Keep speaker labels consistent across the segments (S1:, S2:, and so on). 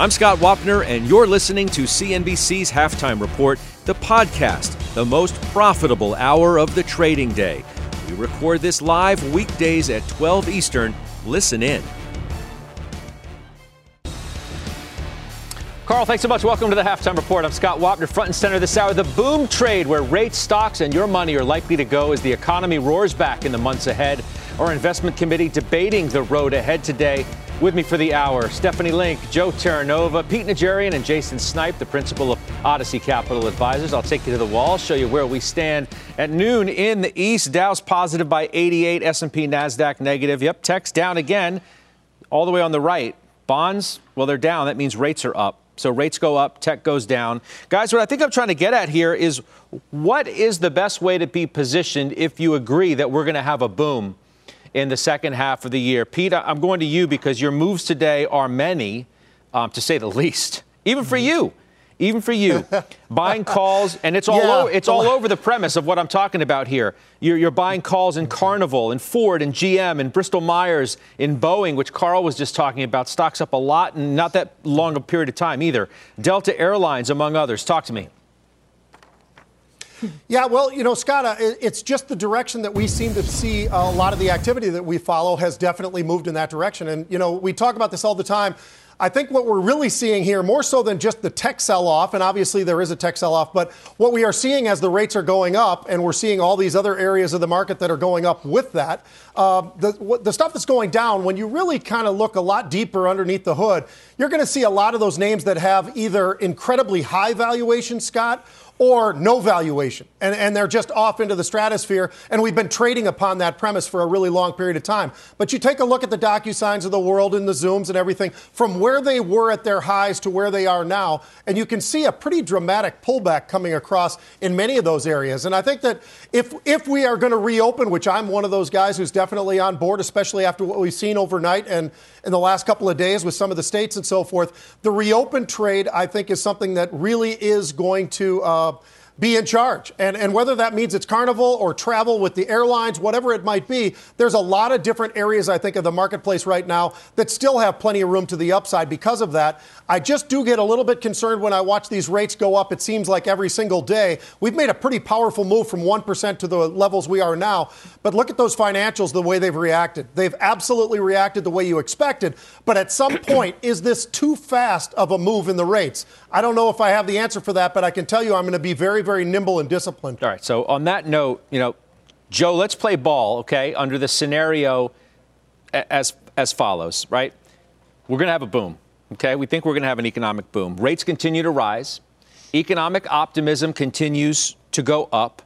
S1: I'm Scott Wapner, and you're listening to CNBC's Halftime Report, the podcast, the most profitable hour of the trading day. We record this live weekdays at 12 Eastern. Listen in. Carl, thanks so much. Welcome to the Halftime Report. I'm Scott Wapner, front and center this hour. The boom trade where rates, stocks, and your money are likely to go as the economy roars back in the months ahead. Our investment committee debating the road ahead today. With me for the hour, Stephanie Link, Joe Terranova, Pete Najarian, and Jason Snipe, the principal of Odyssey Capital Advisors. I'll take you to the wall, show you where we stand at noon in the East. Dow's positive by 88, S&P, Nasdaq negative. Yep, tech's down again, all the way on the right. Bonds, well, they're down. That means rates are up. So rates go up, tech goes down. Guys, what I think I'm trying to get at here is what is the best way to be positioned if you agree that we're going to have a boom in the second half of the year? Pete, I'm going to you because your moves today are many, um, to say the least, even for you even for you, buying calls, and it's all yeah. over, it's all over the premise of what I'm talking about here. You're, you're, buying calls in Carnival, in Ford, and GM, and Bristol Myers, in Boeing, which Carl was just talking about. Stocks up a lot, and not that long a period of time either. Delta Airlines, among others. Talk to me.
S2: Yeah, well, you know, Scott, uh, it's just the direction that we seem to see a lot of the activity that we follow has definitely moved in that direction. And, you know, we talk about this all the time. I think what we're really seeing here, more so than just the tech sell off, and obviously there is a tech sell off, but what we are seeing as the rates are going up, and we're seeing all these other areas of the market that are going up with that, uh, the, the stuff that's going down, when you really kind of look a lot deeper underneath the hood, you're going to see a lot of those names that have either incredibly high valuation, Scott, or no valuation. And, and they're just off into the stratosphere. And we've been trading upon that premise for a really long period of time. But you take a look at the DocuSigns of the world and the Zooms and everything from where they were at their highs to where they are now. And you can see a pretty dramatic pullback coming across in many of those areas. And I think that if, if we are going to reopen, which I'm one of those guys who's definitely on board, especially after what we've seen overnight and in the last couple of days with some of the states and so forth, the reopen trade, I think, is something that really is going to. Uh, job be in charge. And, and whether that means it's carnival or travel with the airlines, whatever it might be, there's a lot of different areas, I think, of the marketplace right now that still have plenty of room to the upside because of that. I just do get a little bit concerned when I watch these rates go up. It seems like every single day. We've made a pretty powerful move from 1% to the levels we are now. But look at those financials, the way they've reacted. They've absolutely reacted the way you expected. But at some point, is this too fast of a move in the rates? I don't know if I have the answer for that, but I can tell you I'm going to be very, very nimble and disciplined.
S1: All right. So on that note, you know, Joe, let's play ball, okay, under the scenario as as follows, right? We're going to have a boom. Okay, we think we're going to have an economic boom. Rates continue to rise. Economic optimism continues to go up.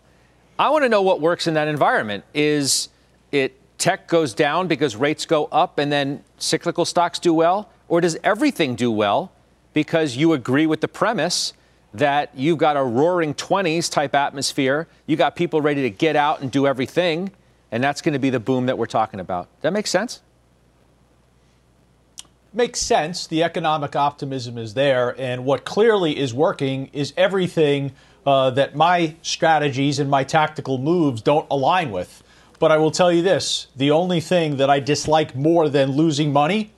S1: I want to know what works in that environment. Is it tech goes down because rates go up and then cyclical stocks do well? Or does everything do well because you agree with the premise that you've got a roaring 20s type atmosphere? You got people ready to get out and do everything, and that's going to be the boom that we're talking about. That makes sense?
S3: makes sense. The economic optimism is there, and what clearly is working is everything uh, that my strategies and my tactical moves don't align with. But I will tell you this the only thing that I dislike more than losing money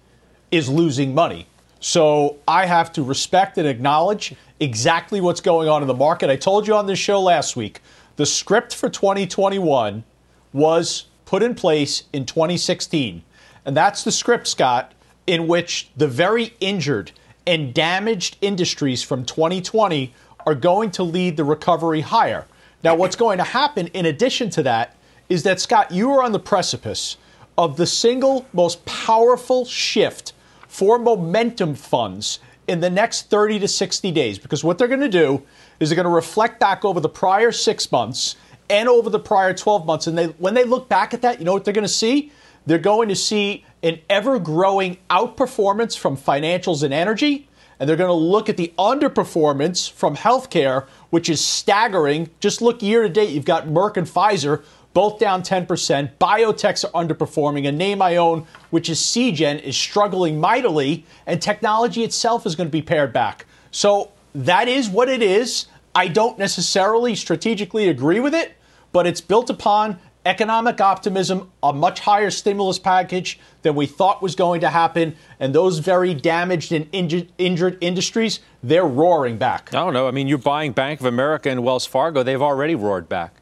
S3: is losing money. So I have to respect and acknowledge exactly what's going on in the market. I told you on this show last week the script for 2021 was put in place in 2016. And that's the script, Scott, in which the very injured and damaged industries from 2020 are going to lead the recovery higher. Now, what's going to happen in addition to that is that, Scott, you are on the precipice of the single most powerful shift for momentum funds in the next 30 to 60 days. Because what they're going to do is they're going to reflect back over the prior six months and over the prior 12 months. And they, when they look back at that, you know what they're going to see? They're going to see an ever growing outperformance from financials and energy, and they're going to look at the underperformance from healthcare, which is staggering. Just look year to date, you've got Merck and Pfizer both down 10%. Biotechs are underperforming. A name I own, which is Seagen, is struggling mightily, and technology itself is going to be pared back. So that is what it is. I don't necessarily strategically agree with it, but it's built upon economic optimism, a much higher stimulus package than we thought was going to happen, and those very damaged and injured, industries, they're roaring back.
S1: I don't know. I mean, you're buying Bank of America and Wells Fargo, they've already roared back.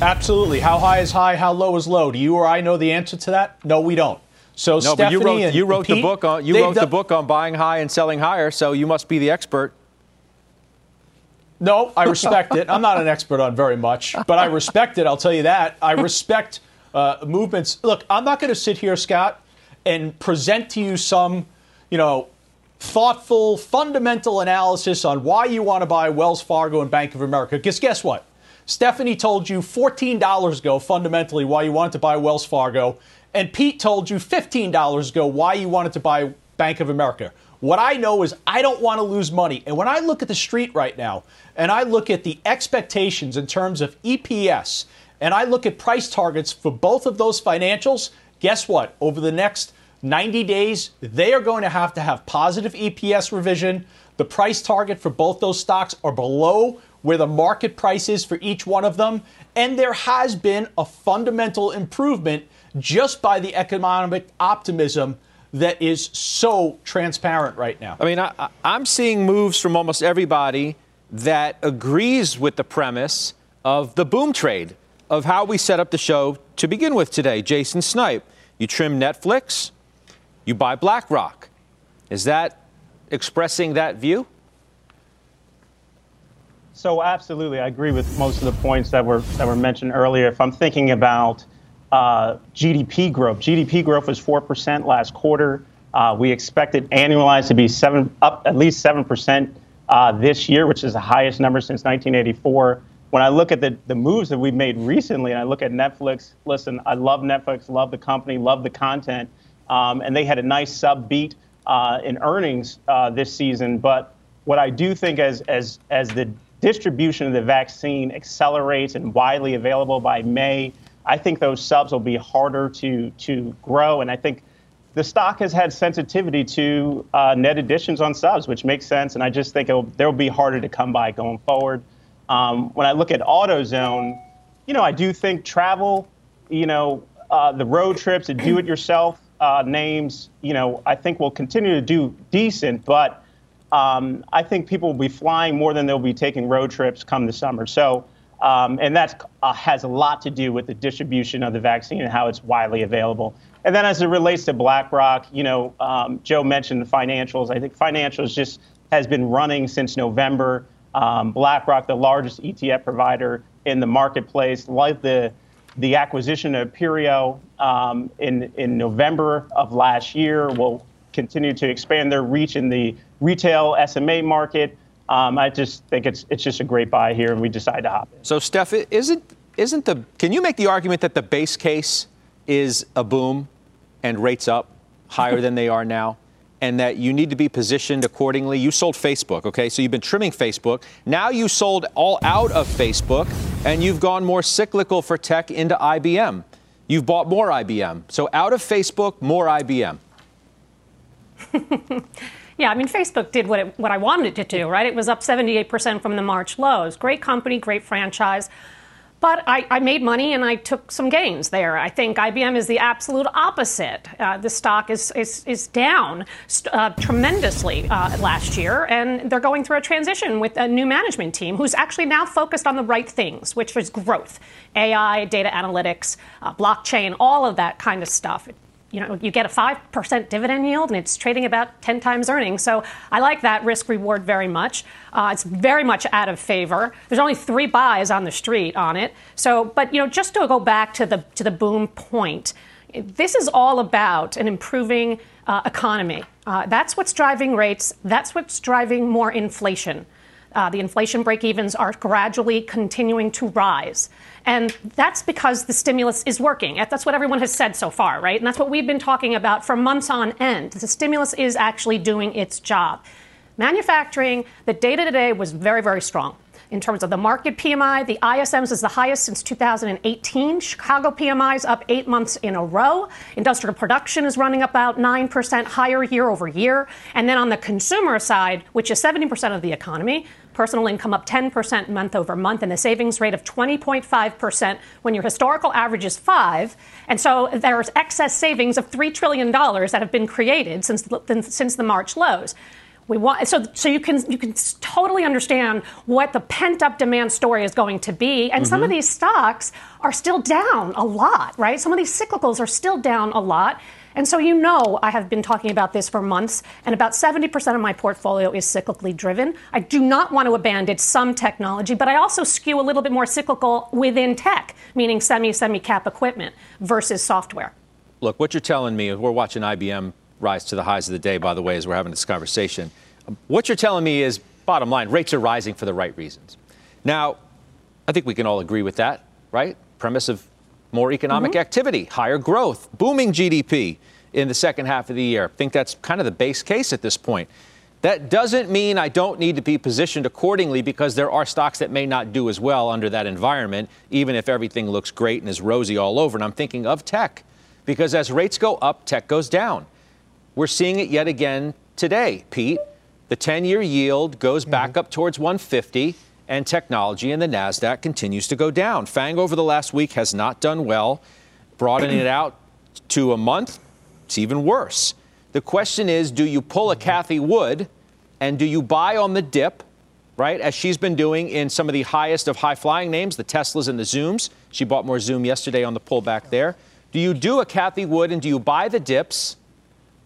S3: Absolutely. How high is high? How low is low? Do you or I know the answer to that? No, we don't. So
S1: no,
S3: Stephanie
S1: but you wrote, you wrote
S3: Pete,
S1: the book on you wrote done, the book on buying high and selling higher, so you must be the expert.
S3: No, I respect it. I'm not an expert on very much, but I respect it. I'll tell you that. I respect uh, movements. Look, I'm not going to sit here, Scott, and present to you some, you know, thoughtful, fundamental analysis on why you want to buy Wells Fargo and Bank of America. Because guess what? Stephanie told you $14 ago, fundamentally, why you wanted to buy Wells Fargo. And Pete told you $15 ago why you wanted to buy Bank of America. What I know is I don't want to lose money. And when I look at the street right now and I look at the expectations in terms of EPS and I look at price targets for both of those financials, guess what? Over the next 90 days, they are going to have to have positive EPS revision. The price target for both those stocks are below where the market price is for each one of them. And there has been a fundamental improvement just by the economic optimism that is so transparent right now.
S1: I mean, I, am seeing moves from almost everybody that agrees with the premise of the boom trade, of how we set up the show to begin with today. Jason Snipe, you trim Netflix, you buy BlackRock. Is that expressing that view?
S4: So absolutely, I agree with most of the points that were that were mentioned earlier. If I'm thinking about uh, GDP growth. GDP growth was 4% last quarter. Uh, we expected annualized to be seven, up at least 7% uh, this year, which is the highest number since 1984. When I look at the, the moves that we've made recently, and I look at Netflix, listen, I love Netflix, love the company, love the content, um, and they had a nice sub beat uh, in earnings uh, this season. But what I do think as, as, as the distribution of the vaccine accelerates and widely available by May, I think those subs will be harder to to grow, and I think the stock has had sensitivity to uh, net additions on subs, which makes sense. And I just think they'll be harder to come by going forward. Um, when I look at AutoZone, you know, I do think travel, you know, uh, the road trips, the do-it-yourself uh, names, you know, I think will continue to do decent, but um, I think people will be flying more than they'll be taking road trips come the summer. So um, and that uh, has a lot to do with the distribution of the vaccine and how it's widely available. And then as it relates to BlackRock, you know, um, Joe mentioned the financials. I think financials just has been running since November. Um, BlackRock, the largest ETF provider in the marketplace, like the the acquisition of Aperio um, in in November of last year, will continue to expand their reach in the retail SMA market. Um, I just think it's it's just a great buy here, and we decide to hop in.
S1: So, Steph, isn't isn't the can you make the argument that the base case is a boom and rates up higher than they are now? and that you need to be positioned accordingly. You sold Facebook, okay? So you've been trimming Facebook. Now you sold all out of Facebook, and you've gone more cyclical for tech into IBM. You've bought more IBM. So out of Facebook, more IBM.
S5: Yeah, I mean, Facebook did what, it, what I wanted it to do, right? It was up 78% from the March lows. Great company, great franchise. But I, I, made money and I took some gains there. I think IBM is the absolute opposite. Uh, the stock is, is, is down uh, tremendously uh, last year, and they're going through a transition with a new management team who's actually now focused on the right things, which is growth, AI, data analytics, uh, blockchain, all of that kind of stuff you know, you get a 5% dividend yield and it's trading about 10 times earnings. So I like that risk reward very much. Uh, it's very much out of favor. There's only three buys on the street on it. So, but, you know, just to go back to the, to the boom point, this is all about an improving uh, economy. Uh, that's what's driving rates. That's what's driving more inflation. Uh, the inflation break evens are gradually continuing to rise. And that's because the stimulus is working. That's what everyone has said so far, right? And that's what we've been talking about for months on end. The stimulus is actually doing its job. Manufacturing, the data today was very, very strong in terms of the Markit PMI. The ISM's is the highest since 2018. Chicago PMI is up eight months in a row. Industrial production is running about 9% higher year over year. And then on the consumer side, which is 70% of the economy, personal income up 10% month over month, and a savings rate of 20.5% when your historical average is 5. And so there's excess savings of $3 trillion that have been created since, since the March lows. We want so so you can you can totally understand what the pent up demand story is going to be, and mm-hmm. some of mm-hmm. these stocks are still down a lot, right? Some of these cyclicals are still down a lot. And so you know I have been talking about this for months, and about 70% of my portfolio is cyclically driven. I do not want to abandon some technology, but I also skew a little bit more cyclical within tech, meaning semi semi cap equipment versus software.
S1: Look, what you're telling me is we're watching IBM rise to the highs of the day, by the way, as we're having this conversation. What you're telling me is, bottom line, rates are rising for the right reasons. Now, I think we can all agree with that, right? Premise of more economic mm-hmm. activity, higher growth, booming GDP in the second half of the year. I think that's kind of the base case at this point. That doesn't mean I don't need to be positioned accordingly because there are stocks that may not do as well under that environment, even if everything looks great and is rosy all over. And I'm thinking of tech because as rates go up, tech goes down. We're seeing it yet again today, Pete. The 10 year yield goes mm-hmm. back up towards 150, and technology and the NASDAQ continues to go down. FANG over the last week has not done well. Broadening it out to a month, it's even worse. The question is do you pull a mm-hmm. Wood and do you buy on the dip, right, as she's been doing in some of the highest of high flying names, the Teslas and the Zooms? She bought more Zoom yesterday on the pullback there. Do you do a Cathie Wood and do you buy the dips?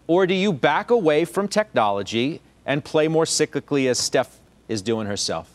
S1: Or do you back away from technology and play more cyclically as Steph is doing herself?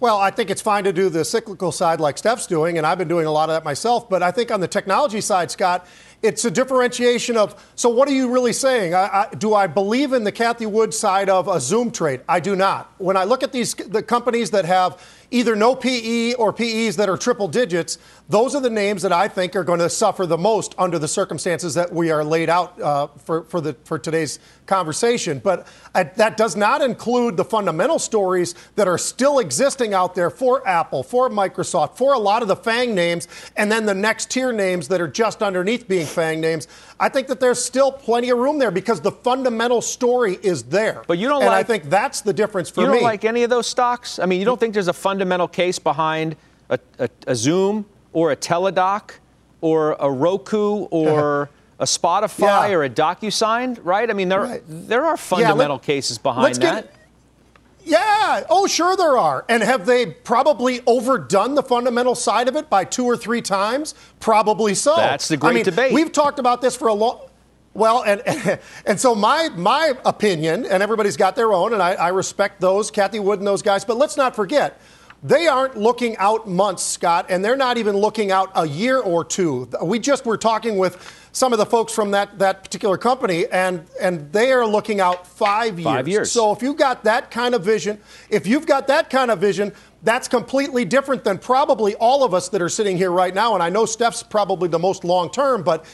S2: Well, I think it's fine to do the cyclical side like Steph's doing, and I've been doing a lot of that myself. But I think on the technology side, Scott, it's a differentiation of so what are you really saying? I, I, do i believe in the Cathie Wood side of a zoom trade? I do not. When i look at these the companies that have either no PE or PEs that are triple digits, those are the names that I think are going to suffer the most under the circumstances that we are laid out uh, for, for, the, for today's conversation. But uh, that does not include the fundamental stories that are still existing out there for Apple, for Microsoft, for a lot of the FANG names, and then the next tier names that are just underneath being FANG names. I think that there's still plenty of room there because the fundamental story is there.
S1: But you don't
S2: and
S1: like,
S2: I think that's the difference for
S1: me.
S2: You
S1: don't like any of those stocks? I mean, you don't think there's a fundamental case behind a, a, a Zoom or a Teladoc or a Roku or a Spotify yeah. or a DocuSign, right? I mean, there, right. there are fundamental yeah, let, cases behind that. Get,
S2: yeah. Oh, sure there are. And have they probably overdone the fundamental side of it by two or three times? Probably so.
S1: That's the great I
S2: mean,
S1: debate.
S2: We've talked about this for a long. Well, and and so my my opinion, and everybody's got their own, and I, I respect those, Cathie Wood and those guys. But let's not forget, they aren't looking out months, Scott, and they're not even looking out a year or two. We just were talking with some of the folks from that, that particular company, and, and they are looking out five years.
S1: Five years.
S2: So if you've got that kind of vision, if you've got that kind of vision, that's completely different than probably all of us that are sitting here right now. And I know Steph's probably the most long term, but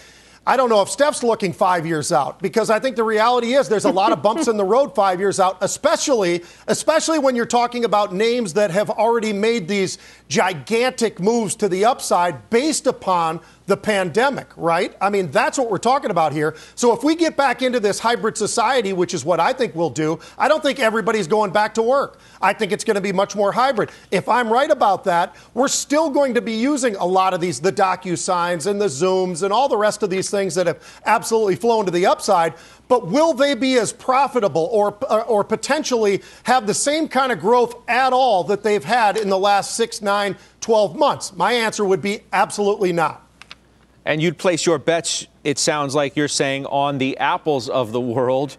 S2: I don't know if Steph's looking five years out because I think the reality is there's a lot of bumps in the road five years out, especially especially when you're talking about names that have already made these gigantic moves to the upside based upon the pandemic, right? I mean, that's what we're talking about here. So if we get back into this hybrid society, which is what I think we'll do, I don't think everybody's going back to work. I think it's going to be much more hybrid. If I'm right about that, we're still going to be using a lot of these, the DocuSigns and the Zooms and all the rest of these things that have absolutely flown to the upside. But will they be as profitable or, or potentially have the same kind of growth at all that they've had in the last six, nine, 12 months? My answer would be absolutely not.
S1: And you'd place your bets, it sounds like you're saying, on the apples of the world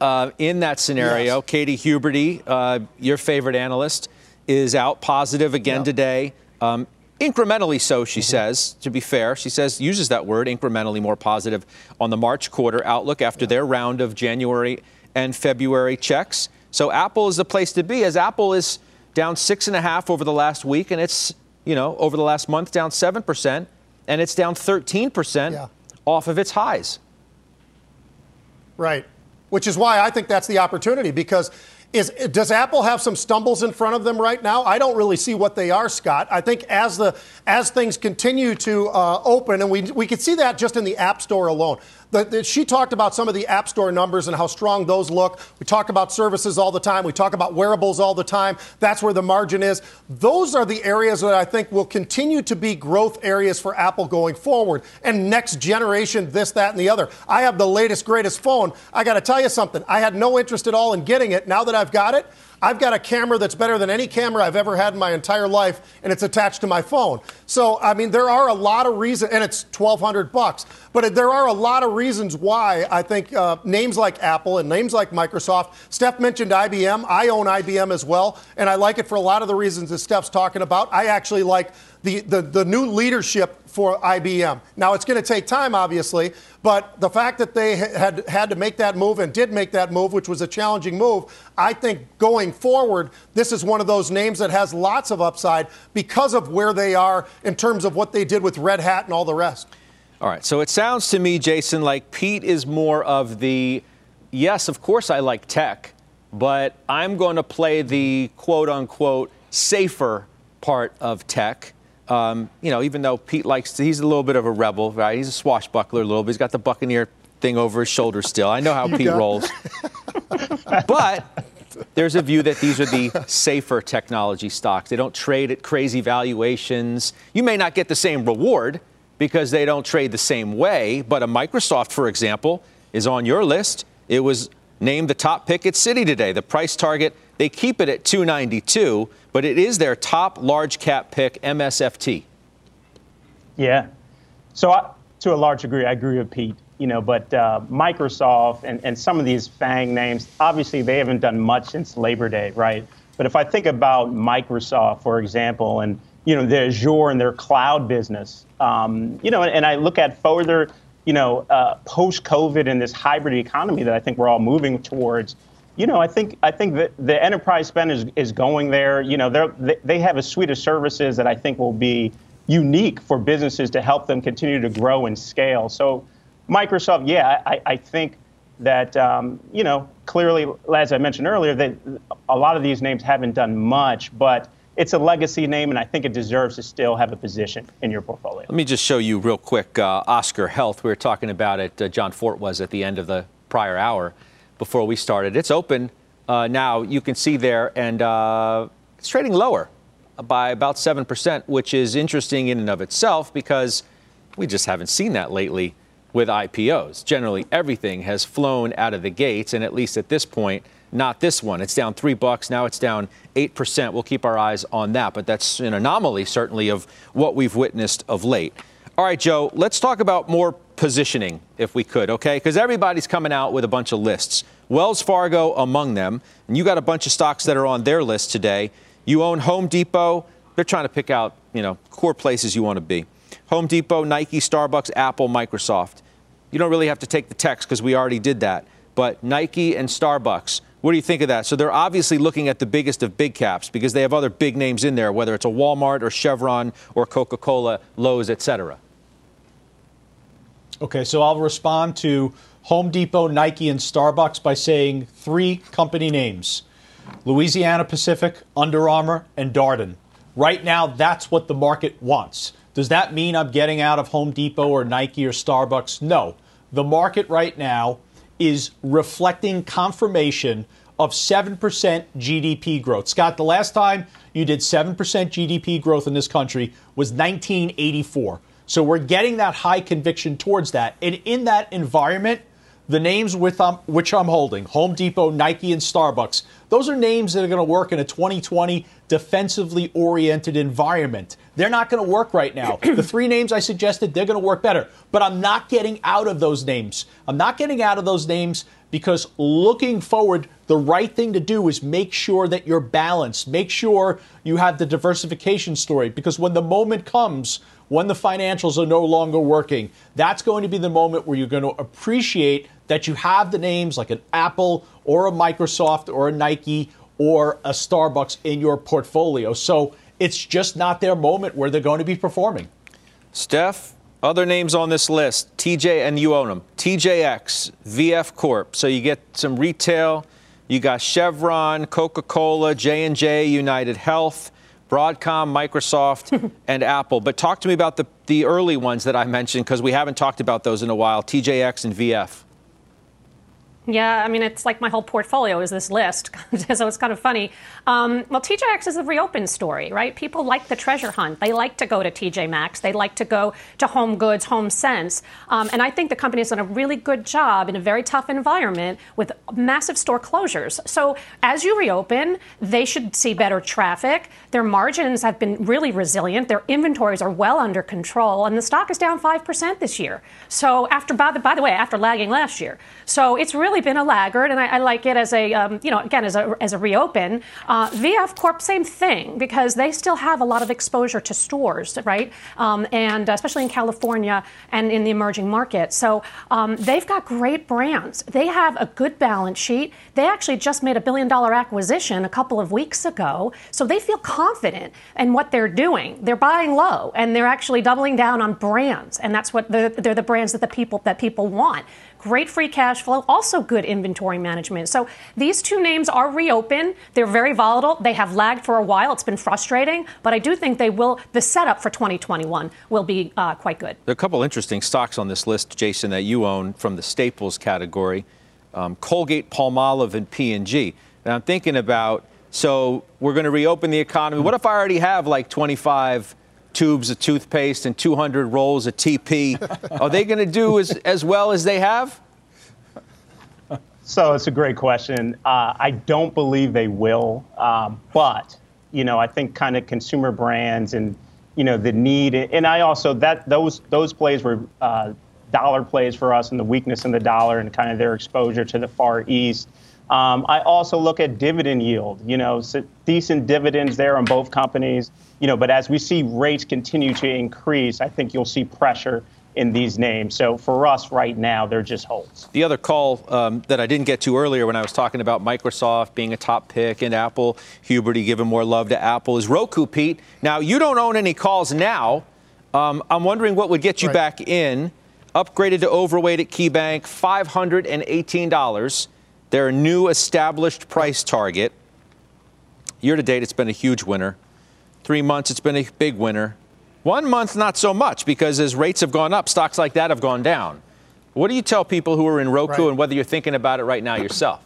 S1: uh, in that scenario. Yes. Katie Huberty, uh, your favorite analyst, is out positive again today. Um, incrementally so, she mm-hmm. says, to be fair. She says, uses that word, incrementally more positive on the March quarter outlook after their round of January and February checks. So Apple is the place to be, as Apple is down six and a half over the last week, and it's you know over the last month down seven percent, and it's down 13 percent
S2: Yeah.
S1: off of its highs.
S2: Right. Which is why I think that's the opportunity because is does Apple have some stumbles in front of them right now? I don't really see what they are, Scott. I think as the as things continue to uh, open, and we we could see that just in the App Store alone. The, the, she talked about some of the App Store numbers and how strong those look. We talk about services all the time. We talk about wearables all the time. That's where the margin is. Those are the areas that I think will continue to be growth areas for Apple going forward. And next generation, this, that, and the other. I have the latest, greatest phone. I got to tell you something. I had no interest at all in getting it. Now that I've got it, I've got a camera that's better than any camera I've ever had in my entire life, and it's attached to my phone. So, I mean, there are a lot of reasons, and it's 1200 bucks. But there are a lot of reasons why I think uh, names like Apple and names like Microsoft. Steph mentioned IBM. I own IBM as well, and I like it for a lot of the reasons that Steph's talking about. I actually like the, the, the new leadership for IBM. Now, it's going to take time, obviously, but the fact that they had had to make that move and did make that move, which was a challenging move, I think going forward, this is one of those names that has lots of upside because of where they are in terms of what they did with Red Hat and all the rest.
S1: All right. So it sounds to me, Jason, like Pete is more of the yes, of course I like tech, but I'm going to play the quote unquote safer part of tech. Um, you know, even though Pete likes to, he's a little bit of a rebel, right? He's a swashbuckler a little bit. He's got the Buccaneer thing over his shoulder still. I know how Pete rolls. but there's a view that these are the safer technology stocks. They don't trade at crazy valuations. You may not get the same reward because they don't trade the same way, but a Microsoft, for example, is on your list. It was named the top pick at Citi today. The price target, they keep it at 292, but it is their top large cap pick, MSFT.
S4: Yeah. So I, to a large degree, I agree with Pete. You know, but uh, Microsoft and, and some of these FANG names, obviously they haven't done much since Labor Day, right? But if I think about Microsoft, for example, and you know their Azure and their cloud business, um, you know, and, and I look at further, you know, uh, post-COVID and this hybrid economy that I think we're all moving towards. You know, I think I think that the enterprise spend is, is going there. You know, they they have a suite of services that I think will be unique for businesses to help them continue to grow and scale. So Microsoft, yeah, I, I think that um, you know clearly, as I mentioned earlier, that a lot of these names haven't done much, but it's a legacy name, and I think it deserves to still have a position in your portfolio.
S1: Let me just show you real quick uh, Oscar Health. We were talking about it. Uh, Jon Fortt was at the end of the prior hour before we started. It's open uh, now. You can see there, and uh, it's trading lower by about 7%, which is interesting in and of itself because we just haven't seen that lately with IPOs. Generally, everything has flown out of the gates, and at least at this point, not this one. It's down three bucks. Now it's down 8%. We'll keep our eyes on that, but that's an anomaly, certainly, of what we've witnessed of late. All right, Joe, let's talk about more positioning, if we could, okay? Because everybody's coming out with a bunch of lists. Wells Fargo among them, and you got a bunch of stocks that are on their list today. You own Home Depot. They're trying to pick out, you know, core places you want to be. Home Depot, Nike, Starbucks, Apple, Microsoft. You don't really have to take the text because we already did that. But Nike and Starbucks, what do you think of that? So they're obviously looking at the biggest of big caps because they have other big names in there, whether it's a Walmart or Chevron or Coca-Cola, Lowe's, et cetera.
S3: Okay, so I'll respond to Home Depot, Nike, and Starbucks by saying three company names Louisiana Pacific, Under Armour, and Darden. Right now, that's what the market wants. Does that mean I'm getting out of Home Depot or Nike or Starbucks? No. The market right now is reflecting confirmation of 7% GDP growth. Scott, the last time you did 7% GDP growth in this country was 1984. So we're getting that high conviction towards that. And in that environment, the names with um, which I'm holding, Home Depot, Nike, and Starbucks, those are names that are going to work in a 2020 defensively oriented environment. They're not going to work right now. the three names I suggested, they're going to work better. But I'm not getting out of those names. I'm not getting out of those names because looking forward, the right thing to do is make sure that you're balanced. Make sure you have the diversification story because when the moment comes, when the financials are no longer working, that's going to be the moment where you're going to appreciate that you have the names like an Apple or a Microsoft or a Nike or a Starbucks in your portfolio. So it's just not their moment where they're going to be performing.
S1: Steph, other names on this list, TJ, and you own them, TJX, VF Corp. So you get some retail. You got Chevron, Coca-Cola, J&J, United Health, Broadcom, Microsoft, and Apple. But talk to me about the, the early ones that I mentioned because we haven't talked about those in a while, TJX and VF.
S5: Yeah, I mean, it's like my whole portfolio is this list, so it's kind of funny. Um, well, TJX is a reopen story, right? People like the treasure hunt. They like to go to TJ Maxx. They like to go to Home Goods, Home Sense. Um, and I think the company has done a really good job in a very tough environment with massive store closures. So as you reopen, they should see better traffic. Their margins have been really resilient. Their inventories are well under control, and the stock is down 5% this year. So after, by the, by the way, after lagging last year. So it's really been a laggard, and I, I like it as a, um, you know, again, as a, as a reopen. Uh, VF Corp, same thing, because they still have a lot of exposure to stores, right? Um, and especially in California and in the emerging market. So um, they've got great brands. They have a good balance sheet. They actually just made a billion dollar acquisition a couple of weeks ago. So they feel confident in what they're doing. They're buying low and they're actually doubling down on brands. And that's what they're, they're the brands that the people that people want great free cash flow, also good inventory management. So these two names are reopened. They're very volatile. They have lagged for a while. It's been frustrating, but I do think they will. The setup for 2021 will be uh, quite good.
S1: There are a couple interesting stocks on this list, Jason, that you own from the staples category: um, Colgate, Palmolive, and P&G. And I'm thinking about so we're going to reopen the economy. What if I already have like 25 tubes of toothpaste and 200 rolls of TP. Are they going to do as, as well as they have?
S4: So it's a great question. Uh, I don't believe they will, um, but you know, I think kind of consumer brands and you know the need, and I also that those those plays were uh, dollar plays for us, and the weakness in the dollar and kind of their exposure to the Far East. Um, I also look at dividend yield. You know, so decent dividends there on both companies. You know, but as we see rates continue to increase, I think you'll see pressure in these names. So for us right now, they're just holds.
S1: The other call um, that I didn't get to earlier when I was talking about Microsoft being a top pick and Apple, Huberty giving more love to Apple, is Roku, Pete. Now, you don't own any calls now. Um, I'm wondering what would get you right. back in. Upgraded to overweight at KeyBank, $518. Their new established price target. Year to date, it's been a huge winner. Three months, it's been a big winner. One month, not so much, because as rates have gone up, stocks like that have gone down. What do you tell people who are in Roku right. and whether you're thinking about it right now yourself?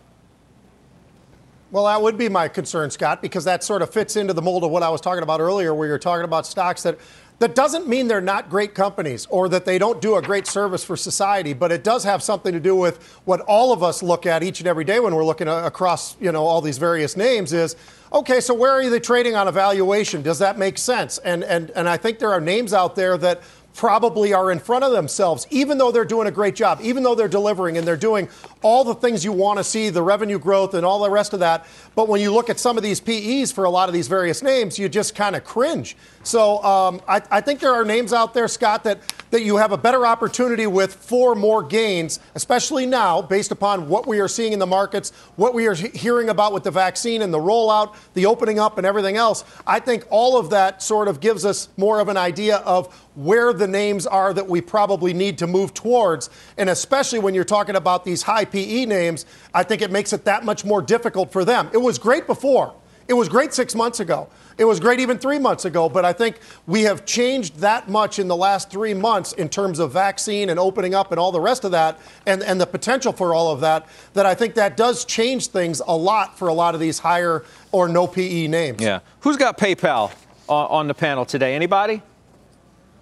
S2: Well, that would be my concern, Scott, because that sort of fits into the mold of what I was talking about earlier, where you're talking about stocks that that doesn't mean they're not great companies or that they don't do a great service for society, but it does have something to do with what all of us look at each and every day when we're looking across, you know, all these various names is, okay, so where are they trading on evaluation? Does that make sense? And and and I think there are names out there that probably are in front of themselves, even though they're doing a great job, even though they're delivering and they're doing all the things you want to see, the revenue growth and all the rest of that. But when you look at some of these PEs for a lot of these various names, you just kind of cringe. So um, I, I, think there are names out there, Scott, that, that you have a better opportunity with for more gains, especially now, based upon what we are seeing in the markets, what we are hearing about with the vaccine and the rollout, the opening up, and everything else. I think all of that sort of gives us more of an idea of where the names are that we probably need to move towards. And especially when you're talking about these high PE names, I think it makes it that much more difficult for them. It was great before. It was great six months ago. It was great even three months ago, but I think we have changed that much in the last three months in terms of vaccine and opening up and all the rest of that and, and the potential for all of that, that I think that does change things a lot for a lot of these higher or no PE names.
S1: Yeah. Who's got PayPal on, on the panel today? Anybody?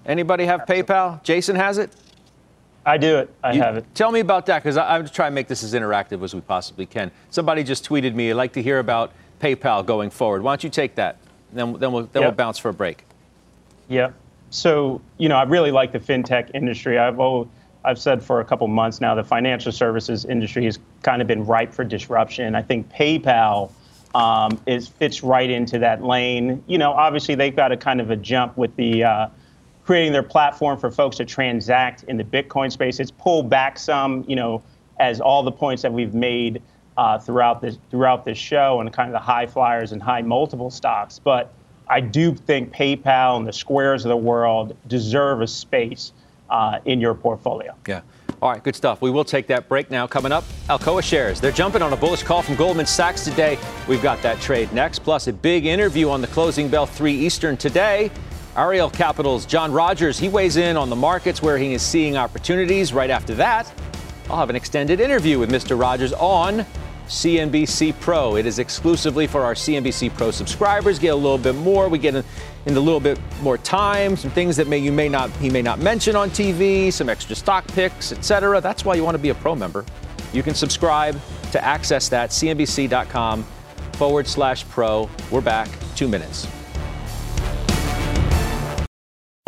S1: Anybody have PayPal? Jason has it?
S4: I do it. I you, have it.
S1: Tell me about that because I'm just trying to make this as interactive as we possibly can. Somebody just tweeted me, I'd like to hear about PayPal going forward. Why don't you take that? Then, then, we'll, then yep. we'll bounce for a break.
S4: Yeah. So, you know, I really like the fintech industry. I've I've said for a couple months now the financial services industry has kind of been ripe for disruption. I think PayPal um, is fits right into that lane. You know, obviously they've got a kind of a jump with the uh, creating their platform for folks to transact in the Bitcoin space. It's pulled back some, you know, as all the points that we've made uh, throughout this throughout this show and kind of the high flyers and high multiple stocks. But I do think PayPal and the Squares of the world deserve a space uh, in your portfolio.
S1: Yeah. All right, good stuff. We will take that break now. Coming up, Alcoa shares. They're jumping on a bullish call from Goldman Sachs today. We've got that trade next, plus a big interview on the closing bell 3 Eastern today. Ariel Capital's John Rogers, he weighs in on the markets where he is seeing opportunities. Right after that, I'll have an extended interview with Mr. Rogers on CNBC Pro. It is exclusively for our CNBC Pro subscribers. Get a little bit more. We get in, a little bit more time, some things that may you may not he may not mention on TV, some extra stock picks, etc. That's why you want to be a pro member. You can subscribe to access that cnbc.com forward slash pro. We're back. Two minutes.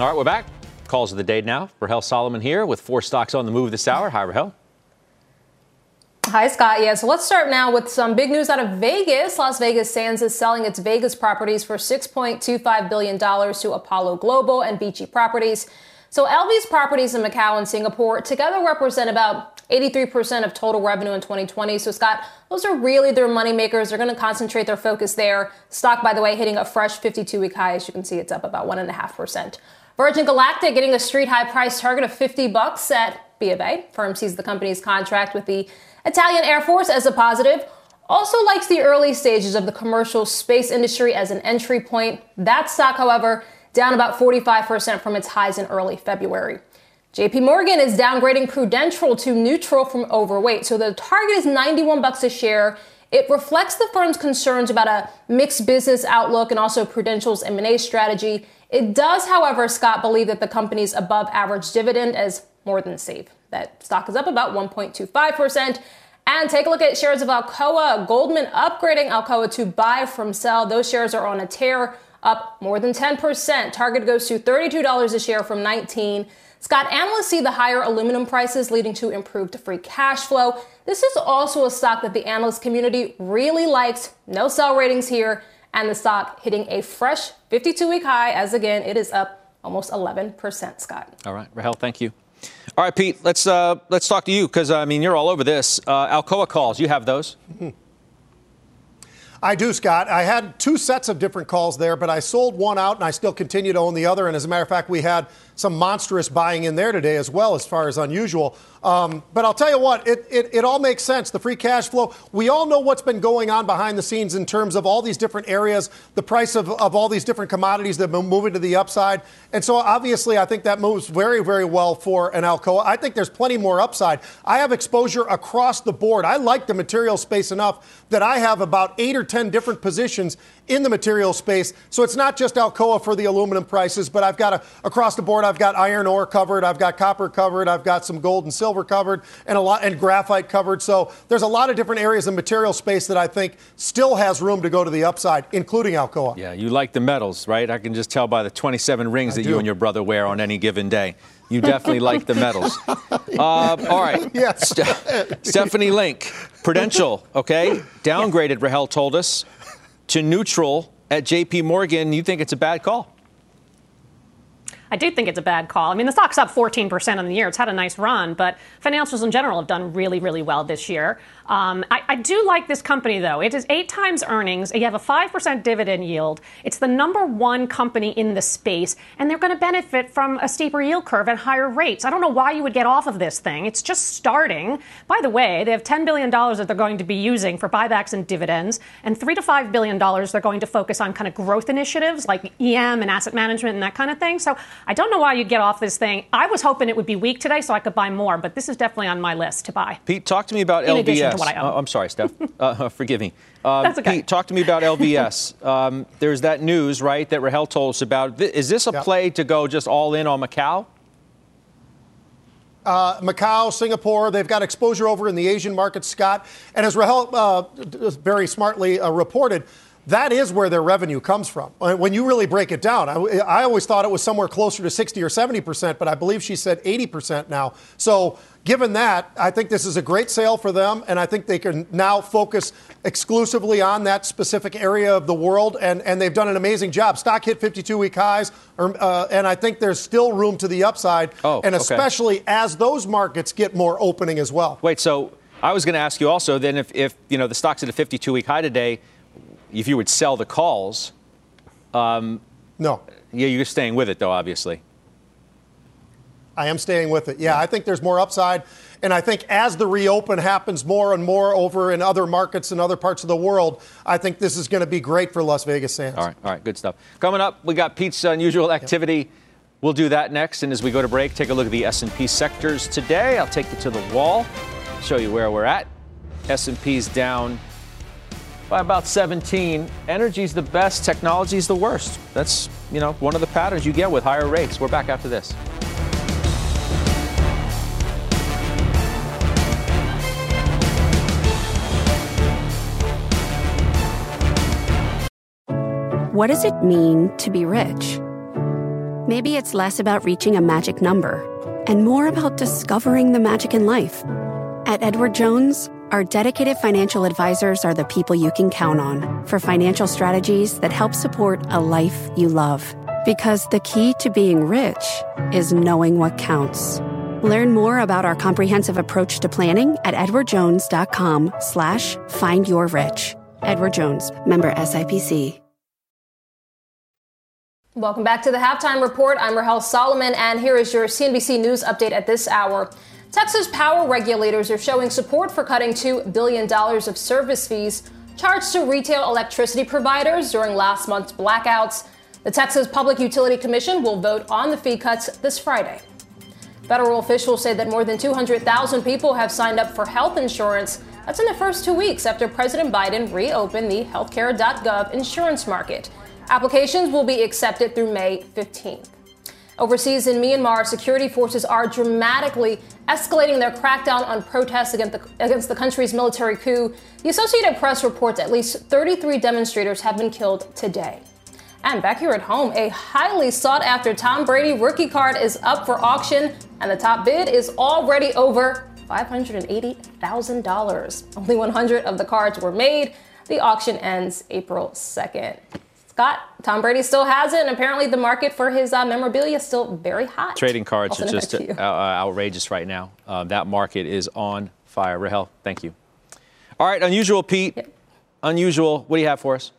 S1: All right, we're back. Calls of the day now. Rahel Solomon here with four stocks on the move this hour. Hi, Rahel.
S6: Hi, Scott. Yeah, so let's start now with some big news out of Vegas. Las Vegas Sands is selling its Vegas properties for $6.25 billion to Apollo Global and VICI Properties. So LV's properties in Macau and Singapore together represent about 83% of total revenue in 2020. So, Scott, those are really their money makers. They're going to concentrate their focus there. Stock, by the way, hitting a fresh 52 week high. As you can see, it's up about 1.5%. Virgin Galactic getting a street high price target of 50 bucks at B of A. Firm sees the company's contract with the Italian Air Force as a positive. Also likes the early stages of the commercial space industry as an entry point. That stock, however, down about 45% from its highs in early February. JP Morgan is downgrading Prudential to neutral from overweight. So the target is 91 bucks a share. It reflects the firm's concerns about a mixed business outlook and also Prudential's M&A strategy. It does, however, Scott, believe that the company's above average dividend is more than safe. That stock is up about 1.25%. And take a look at shares of Alcoa. Goldman upgrading Alcoa to buy from sell. Those shares are on a tear, up more than 10%. Target goes to $32 a share from 19. Scott, analysts see the higher aluminum prices leading to improved free cash flow. This is also a stock that the analyst community really likes. No sell ratings here and the stock hitting a fresh 52 week high as again it is up almost 11%, Scott.
S1: All right, Rahel, thank you. All right, Pete, let's uh, let's talk to you because I mean you're all over this. Uh, Alcoa calls, you have those. Mm-hmm.
S2: I do, Scott. I had two sets of different calls there, but I sold one out and I still continue to own the other. And as a matter of fact, we had some monstrous buying in there today as well, as far as unusual. Um, but I'll tell you what, it, it, it, all makes sense. The free cash flow, we all know what's been going on behind the scenes in terms of all these different areas, the price of, of all these different commodities that have been moving to the upside. And so obviously, I think that moves very, very well for an Alcoa. I think there's plenty more upside. I have exposure across the board. I like the material space enough that I have about eight or 10 different positions in the material space. So it's not just Alcoa for the aluminum prices, but I've got a, across the board, I've got iron ore covered, I've got copper covered, I've got some gold and silver covered, and a lot and graphite covered. So there's a lot of different areas of material space that I think still has room to go to the upside, including Alcoa.
S1: Yeah, you like the metals, right? I can just tell by the 27 rings
S2: I
S1: that
S2: do.
S1: you and your brother wear on any given day. You definitely like the metals. Uh, all right.
S2: Yes.
S1: Ste- Stephanie Link, Prudential, okay, downgraded, Rahel told us, to neutral at JP Morgan. You think it's a bad call?
S5: I do think it's a bad call. I mean, the stock's up 14% on the year. It's had a nice run, but financials in general have done really, really well this year. Um, I, I do like this company, though. It is eight times earnings. You have a 5% dividend yield. It's the number one company in the space, and they're going to benefit from a steeper yield curve and higher rates. I don't know why you would get off of this thing. It's just starting. By the way, they have $10 billion that they're going to be using for buybacks and dividends, and 3 to $5 billion they're going to focus on kind of growth initiatives like EM and asset management and that kind of thing. So I don't know why you'd get off this thing. I was hoping it would be weak today so I could buy more, but this is definitely on my list to buy.
S1: Pete, talk to me about
S5: In
S1: LVS.
S5: to what I own.
S1: Uh, I'm sorry, Steph. uh, forgive me. Um,
S5: That's okay.
S1: Pete, talk to me about LVS. um, there's that news, right, that Rahel told us about. Is this a
S2: Yep.
S1: play to go just all in on Macau?
S2: uh, Macau, Singapore. They've got exposure over in the Asian market, Scott. And as Rahel uh, very smartly uh, reported, that is where their revenue comes from. Uh, When you really break it down, I, I always thought it was somewhere closer to 60 or 70 percent, but I believe she said 80 percent now. So, given that, I think this is a great sale for them, and I think they can now focus exclusively on that specific area of the world, and, and they've done an amazing job. Stock hit 52 week highs, or, uh, and I think there's still room to the upside,
S1: Oh,
S2: and
S1: okay.
S2: especially as those markets get more opening as well.
S1: Wait, so I was going to ask you also then if, if you know the stock's at a 52 week high today, if you would sell the calls, um,
S2: No,
S1: yeah, you're staying with it though, obviously.
S2: I am staying with it. Yeah, I think there's more upside. And I think as the reopen happens more and more over in other markets and other parts of the world, I think this is going to be great for Las Vegas Sands.
S1: All right, all right, good stuff. Coming up, we got Pete's unusual activity. We'll do that next, and as we go to break, take a look at the S&P sectors today. I'll take you to the wall, show you where we're at. S&P's down by about 17. Energy's the best, technology's the worst. That's you know one of the patterns you get with higher rates. We're back after this.
S7: What does it mean to be rich? Maybe it's less about reaching a magic number and more about discovering the magic in life. At Edward Jones, our dedicated financial advisors are the people you can count on for financial strategies that help support a life you love. Because the key to being rich is knowing what counts. Learn more about our comprehensive approach to planning at edwardjones.com slash find your rich. Edward Jones, member SIPC.
S6: Welcome back to the halftime report. I'm Rahel Solomon, and here is your CNBC News update at this hour. Texas power regulators are showing support for cutting $2 billion of service fees charged to retail electricity providers during last month's blackouts. The Texas Public Utility Commission will vote on the fee cuts this Friday. Federal officials say that more than 200,000 people have signed up for health insurance. That's in the first two weeks after President Biden reopened the healthcare.gov insurance market. Applications will be accepted through May 15th. Overseas in Myanmar, security forces are dramatically escalating their crackdown on protests against the, against the country's military coup. The Associated Press reports at least 33 demonstrators have been killed today. And back here at home, a highly sought after Tom Brady rookie card is up for auction, and the top bid is already over $580,000. Only 100 of the cards were made. The auction ends April 2nd. Scott, Tom Brady still has it, and apparently the market for his uh, memorabilia is still very hot.
S1: Trading cards are just
S6: back
S1: uh, outrageous right now. Uh, that market is on fire. Rahel, thank you. All right, unusual, Pete. Unusual. What do you have for us?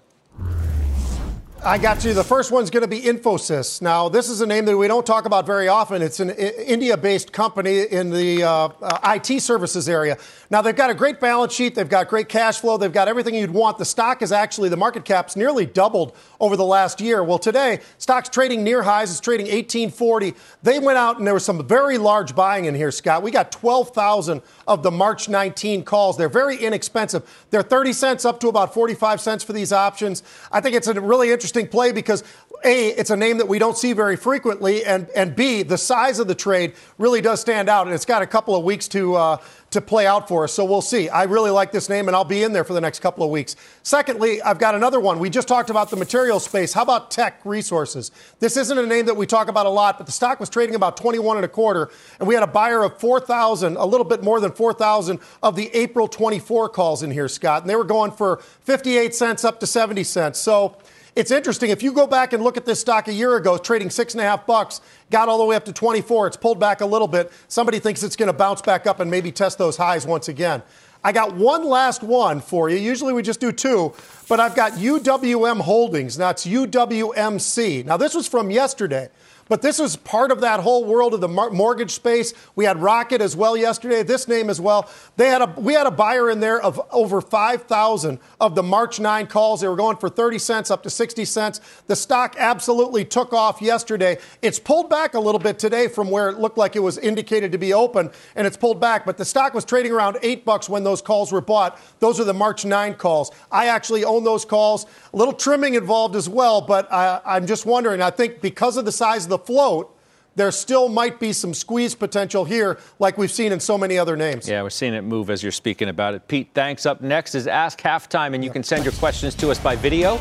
S2: I got you. The first one's going to be Infosys. Now, this is a name that we don't talk about very often. It's an India based company in the uh, uh, IT services area. Now, they've got a great balance sheet. They've got great cash flow. They've got everything you'd want. The stock is actually, the market cap's nearly doubled over the last year. Well, today, stock's trading near highs. It's trading 1840. They went out and there was some very large buying in here, Scott. We got 12,000 of the March 19 calls. They're very inexpensive. They're 30 cents up to about 45 cents for these options. I think it's a really interesting interesting play because a, it's a name that we don't see very frequently, and and B, the size of the trade really does stand out, and it's got a couple of weeks to uh, to play out for us. So we'll see. I really like this name, and I'll be in there for the next couple of weeks. Secondly, I've got another one. We just talked about the material space. How about Teck Resources? This isn't a name that we talk about a lot, but the stock was trading about 21 and a quarter, and we had a buyer of 4,000, a little bit more than 4,000 of the April 24 calls in here, Scott, and they were going for 58 cents up to 70 cents. So. It's interesting. If you go back and look at this stock a year ago, trading six and a half bucks, got all the way up to 24. It's pulled back a little bit. Somebody thinks it's going to bounce back up and maybe test those highs once again. I got one last one for you. Usually we just do two, but I've got UWM Holdings. That's UWMC. Now, this was from yesterday. But this is part of that whole world of the mortgage space. We had Rocket as well yesterday. This name as well. They had a we had a buyer in there of over 5,000 of the March 9 calls. They were going for 30 cents up to 60 cents. The stock absolutely took off yesterday. It's pulled back a little bit today from where it looked like it was indicated to be open, and it's pulled back. But the stock was trading around eight bucks when those calls were bought. Those are the March 9 calls. I actually own those calls. A little trimming involved as well, but I, I'm just wondering. I think because of the size of the float, there still might be some squeeze potential here, like we've seen in so many other names.
S1: Yeah, we're seeing it move as you're speaking about it. Pete, thanks. Up next is Ask Halftime, and you can send your questions to us by video.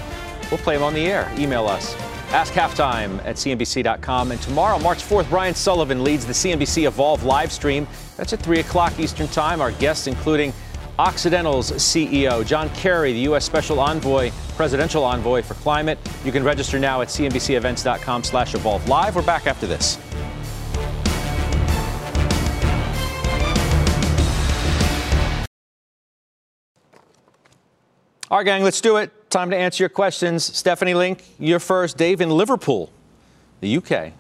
S1: We'll play them on the air. Email us. Ask Halftime at CNBC.com. And tomorrow, March 4th, Brian Sullivan leads the CNBC Evolve live stream. That's at 3 o'clock Eastern Time. Our guests, including Occidental's CEO, John Kerry, the U.S. Special Envoy, Presidential Envoy for Climate. You can register now at cnbcevents.com slash evolve live. We're back after this. All right, gang, let's do it. Time to answer your questions. Stephanie Link, you're first. Dave in Liverpool, the UK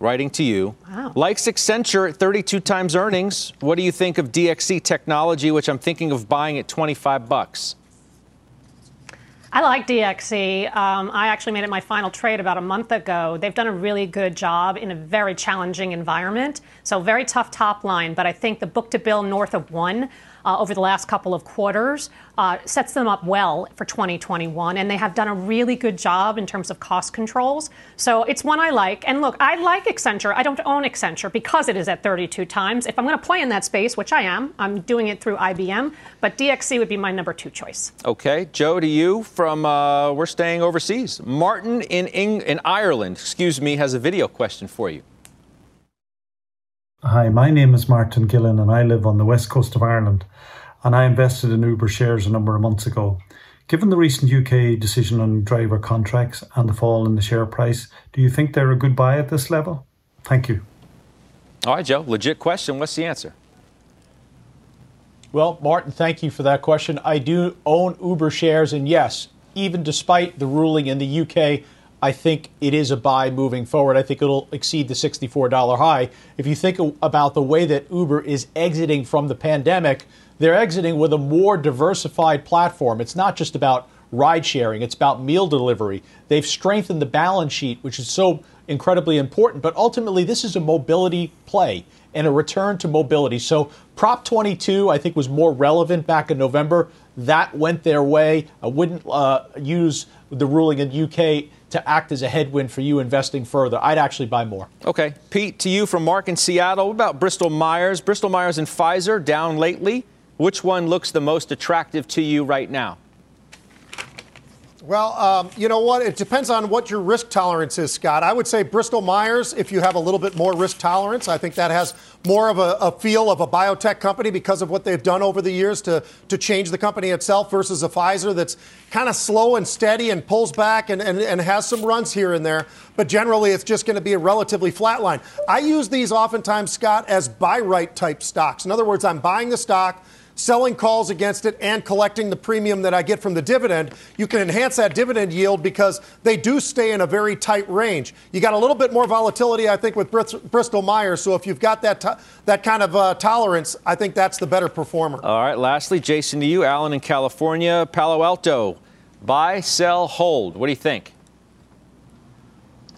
S1: writing to you. Wow. Likes Accenture at 32 times earnings. What do you think of DXC Technology, which I'm thinking of buying at 25 bucks?
S5: I like DXC. Um, I actually made it my final trade about a month ago. They've done a really good job in a very challenging environment. So, very tough top line, but I think the book to bill north of one uh, over the last couple of quarters uh, sets them up well for 2021. And they have done a really good job in terms of cost controls. So it's one I like. And look, I like Accenture. I don't own Accenture because it is at 32 times. If I'm going to play in that space, which I am, I'm doing it through IBM. But DXC would be my number two choice.
S1: Okay. Joe, to you from, uh, we're staying overseas. Martin in, Eng- in Ireland, excuse me, has a video question for you.
S8: Hi, my name is Martin Gillen and I live on the west coast of Ireland and I invested in Uber shares a number of months ago. Given the recent UK decision on driver contracts and the fall in the share price, do you think they're a good buy at this level? Thank you.
S1: All right, Joe, legit question. What's the answer?
S3: Well, Martin, thank you for that question. I do own Uber shares, and yes, even despite the ruling in the UK, I think it is a buy moving forward. I think it'll exceed the $64 high. If you think about the way that Uber is exiting from the pandemic, they're exiting with a more diversified platform. It's not just about ride sharing, it's about meal delivery. They've strengthened the balance sheet, which is so incredibly important. But ultimately, this is a mobility play and a return to mobility. So, Prop 22, I think, was more relevant back in November. That went their way. I wouldn't uh, use the ruling in UK to act as a headwind for you investing further. I'd actually buy more.
S1: Okay. Pete, to you from Mark in Seattle. What about Bristol Myers? Bristol Myers and Pfizer down lately. Which one looks the most attractive to you right now?
S2: Well, um, you know what? It depends on what your risk tolerance is, Scott. I would say Bristol Myers, if you have a little bit more risk tolerance, I think that has more of a, a, feel of a biotech company because of what they've done over the years to, to change the company itself versus a Pfizer that's kind of slow and steady and pulls back and, and, and has some runs here and there. But generally, it's just going to be a relatively flat line. I use these oftentimes, Scott, as buy right type stocks. In other words, I'm buying the stock selling calls against it and collecting the premium that I get from the dividend, you can enhance that dividend yield because they do stay in a very tight range. You got a little bit more volatility, I think, with Bristol Myers. So if you've got that to- that kind of uh, tolerance, I think that's the better performer.
S1: All right. Lastly, Jason, to you, Alan in California, Palo Alto, buy, sell, hold. What do you think?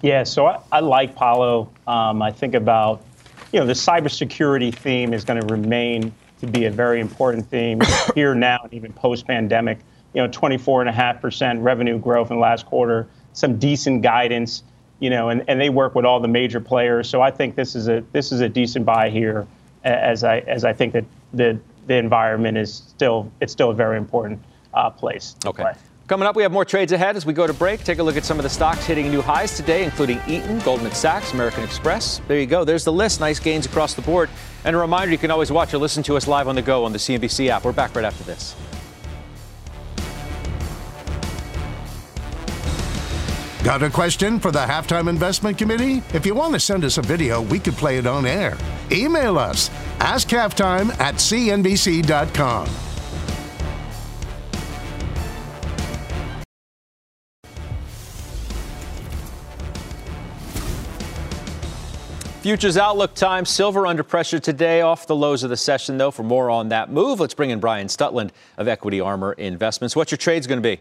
S4: Yeah, so I, I like Palo. Um, I think about, you know, the cybersecurity theme is going to remain to be a very important theme here now and even post-pandemic. You know, 24.5% revenue growth in the last quarter, some decent guidance, you know, and, and they work with all the major players. So I think this is a this is a decent buy here, as I as I think that the the environment is still it's still a very important uh, place.
S1: Okay. Play. Coming up, we have more trades ahead as we go to break. Take a look at some of the stocks hitting new highs today, including Eaton, Goldman Sachs, American Express. There you go. There's the list. Nice gains across the board. And a reminder you can always watch or listen to us live on the go on the CNBC app. We're back right after this.
S9: Got a question for the Halftime Investment Committee? If you want to send us a video, we could play it on air. Email us, askhalftime at cnbc.com.
S1: Futures outlook time. Silver under pressure today, off the lows of the session, though. For more on that move, let's bring in Brian Stutland of Equity Armor Investments. What's your trades going to be?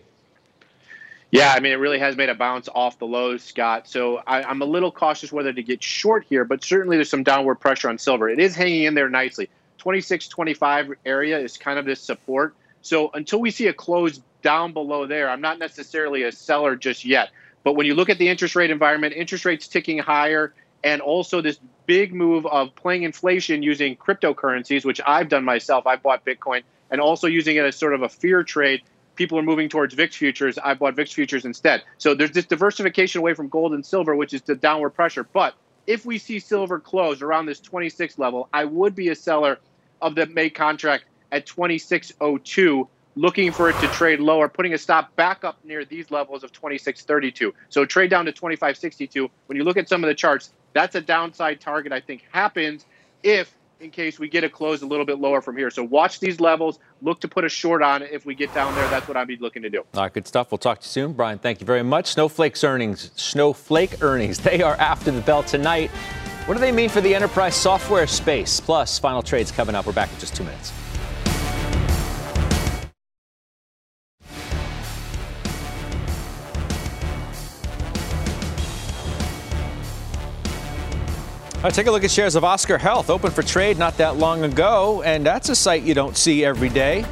S10: Yeah, I mean, it really has made a bounce off the lows, Scott. So I, am a little cautious whether to get short here, but certainly there's some downward pressure on silver. It is hanging in there nicely. 26, 25 area is kind of this support. So until we see a close down below there, I'm not necessarily a seller just yet. But when you look at the interest rate environment, interest rates ticking higher, and also this big move of playing inflation using cryptocurrencies, which I've done myself. I bought Bitcoin and also using it as sort of a fear trade. People are moving towards VIX futures. I bought VIX futures instead. So there's this diversification away from gold and silver, which is the downward pressure. But if we see silver close around this 26 level, I would be a seller of the May contract at 2602 looking for it to trade lower, putting a stop back up near these levels of 2632. So trade down to 2562. When you look at some of the charts, that's a downside target I think happens if in case we get a close a little bit lower from here. So watch these levels. Look to put a short on it if we get down there. That's what I'd be looking to do.
S1: All right, good stuff. We'll talk to you soon. Brian, thank you very much. Snowflake's earnings, Snowflake earnings, they are after the bell tonight. What do they mean for the enterprise software space? Plus, final trades coming up. We're back in just two minutes. Right, take a look at shares of Oscar Health, open for trade not that long ago, and that's a sight you don't see every day.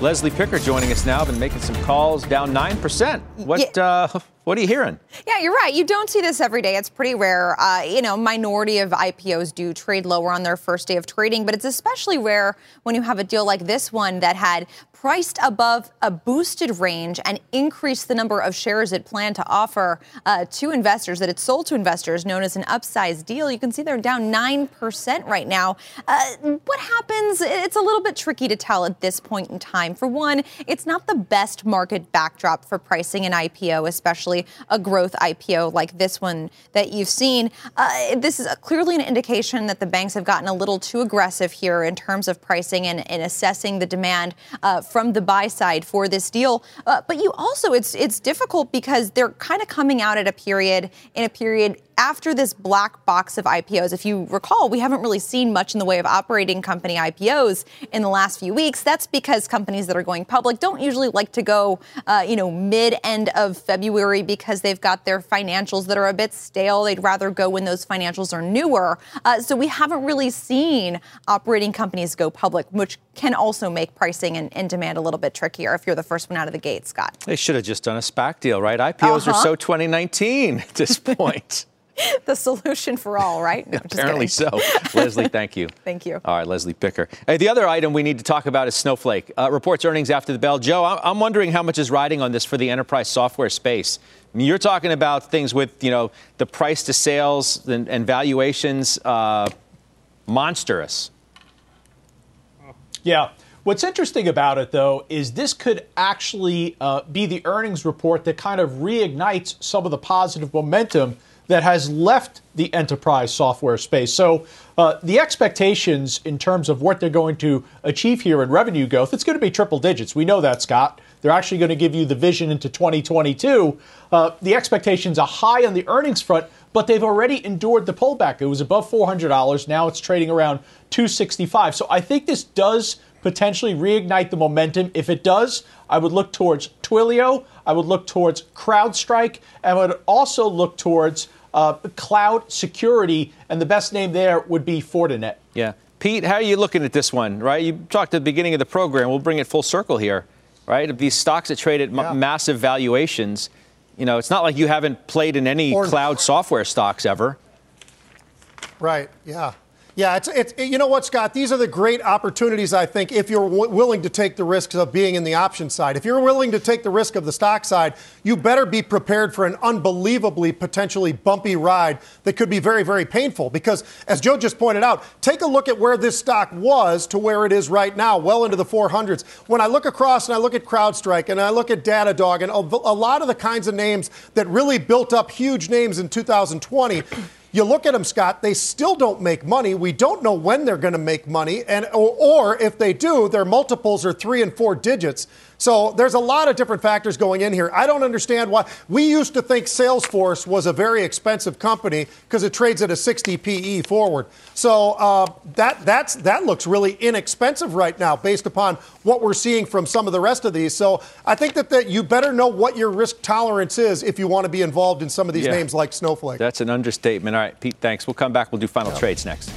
S1: Leslie Picker joining us now, been making some calls, down 9%. What, yeah. uh, what are you hearing?
S11: Yeah, you're right. You don't see this every day. It's pretty rare. Uh, you know, minority of IPOs do trade lower on their first day of trading, but it's especially rare when you have a deal like this one that had priced above a boosted range and increased the number of shares it planned to offer uh, to investors that it sold to investors, known as an upsized deal. You can see they're down 9% right now. Uh, what happens? It's a little bit tricky to tell at this point in time. For one, it's not the best market backdrop for pricing an IPO, especially a growth IPO like this one that you've seen. Uh, this is clearly an indication that the banks have gotten a little too aggressive here in terms of pricing and, and assessing the demand uh, from the buy side for this deal. Uh, but you also, it's it's difficult because they're kind of coming out at a period in a period after this black box of IPOs, if you recall, we haven't really seen much in the way of operating company IPOs in the last few weeks. That's because companies that are going public don't usually like to go, uh, you know, mid end of February because they've got their financials that are a bit stale. They'd rather go when those financials are newer. Uh, so we haven't really seen operating companies go public, which can also make pricing and, and, demand a little bit trickier if you're the first one out of the gate, Scott.
S1: They should have just done a SPAC deal, right? IPOs uh-huh. are so 2019 at this point.
S11: the solution for all, right?
S1: No, Apparently so. Leslie, thank you.
S11: thank you.
S1: All right, Leslie Picker. Hey, the other item we need to talk about is Snowflake. Uh, reports earnings after the bell. Joe, I'm wondering how much is riding on this for the enterprise software space. I mean, you're talking about things with, you know, the price to sales and, and valuations uh, monstrous.
S3: Yeah. What's interesting about it, though, is this could actually uh, be the earnings report that kind of reignites some of the positive momentum that has left the enterprise software space. So uh, the expectations in terms of what they're going to achieve here in revenue growth, it's going to be triple digits. We know that, Scott. They're actually going to give you the vision into 2022. Uh, the expectations are high on the earnings front, but they've already endured the pullback. It was above $400. Now it's trading around 265. So I think this does potentially reignite the momentum. If it does, I would look towards Twilio. I would look towards CrowdStrike. And I would also look towards uh, cloud security. And the best name there would be Fortinet.
S1: Yeah. Pete, how are you looking at this one, right? You talked at the beginning of the program. We'll bring it full circle here, right? These stocks that trade at yeah. m- massive valuations. You know, it's not like you haven't played in any or, cloud software stocks ever.
S2: Right. Yeah. Yeah, it's, it's you know what, Scott? These are the great opportunities, I think, if you're w- willing to take the risks of being in the option side. If you're willing to take the risk of the stock side, you better be prepared for an unbelievably potentially bumpy ride that could be very, very painful. Because, as Joe just pointed out, take a look at where this stock was to where it is right now, well into the 400s. When I look across and I look at CrowdStrike and I look at Datadog and a, a lot of the kinds of names that really built up huge names in 2020. You look at them, Scott, they still don't make money. We don't know when they're going to make money. And, or, or if they do, their multiples are three and four digits. So there's a lot of different factors going in here. I don't understand why. We used to think Salesforce was a very expensive company because it trades at a 60 PE forward. So uh, that that's that looks really inexpensive right now based upon what we're seeing from some of the rest of these. So I think that, that you better know what your risk tolerance is if you want to be involved in some of these yeah. names like Snowflake.
S1: That's an understatement. All right, Pete, thanks. We'll come back. We'll do final yeah. trades next.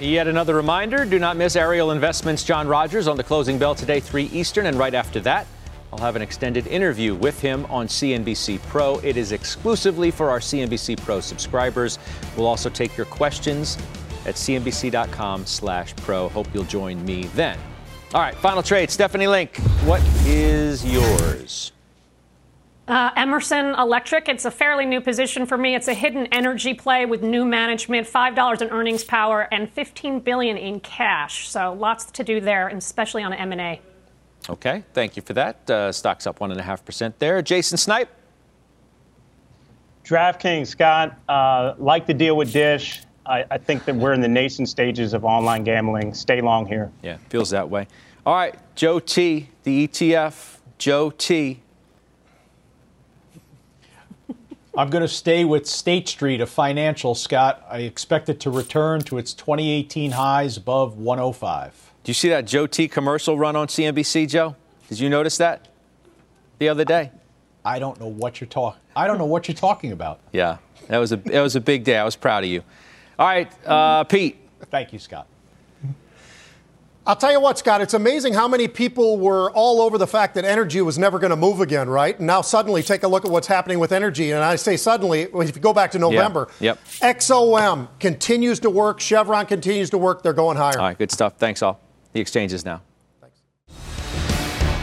S1: Yet another reminder do not miss Ariel Investments John Rogers on the closing bell today, 3 Eastern. And right after that, I'll have an extended interview with him on CNBC Pro. It is exclusively for our CNBC Pro subscribers. We'll also take your questions at cnbc.com slash pro. Hope you'll join me then. All right, final trade. Stephanie Link, what is yours?
S5: Uh, Emerson Electric, it's a fairly new position for me. It's a hidden energy play with new management, $5 in earnings power, and 15 billion in cash. So lots to do there, especially on M&A.
S1: Okay, thank you for that. Uh, stock's up 1.5% there. Jason Snipe?
S4: DraftKings, Scott, uh, like the deal with Dish. I, I think that we're in the nascent stages of online gambling. Stay long here.
S1: Yeah, feels that way. All right, Joe T, the ETF. Joe T,
S3: I'm going to stay with State Street, a financial, Scott. I expect it to return to its 2018 highs above 105.
S1: Do you see that Joe T commercial run on CNBC, Joe? Did you notice that the other day?
S3: I don't know what you're talking. I don't know what you're talking about.
S1: Yeah, that was a that was a big day. I was proud of you. All right, uh, Pete.
S3: Thank you, Scott.
S2: I'll tell you what, Scott, it's amazing how many people were all over the fact that energy was never going to move again, right? And now suddenly take a look at what's happening with energy. And I say suddenly, if you go back to November,
S1: yeah.
S2: yep. XOM continues to work, Chevron continues to work, they're going higher.
S1: All right, good stuff. Thanks, all. The exchanges now. Thanks.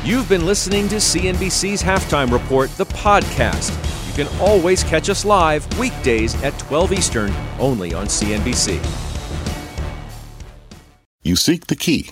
S1: You've been listening to CNBC's Halftime Report, the podcast. You can always catch us live weekdays at 12 Eastern, only on CNBC.
S12: You seek the key,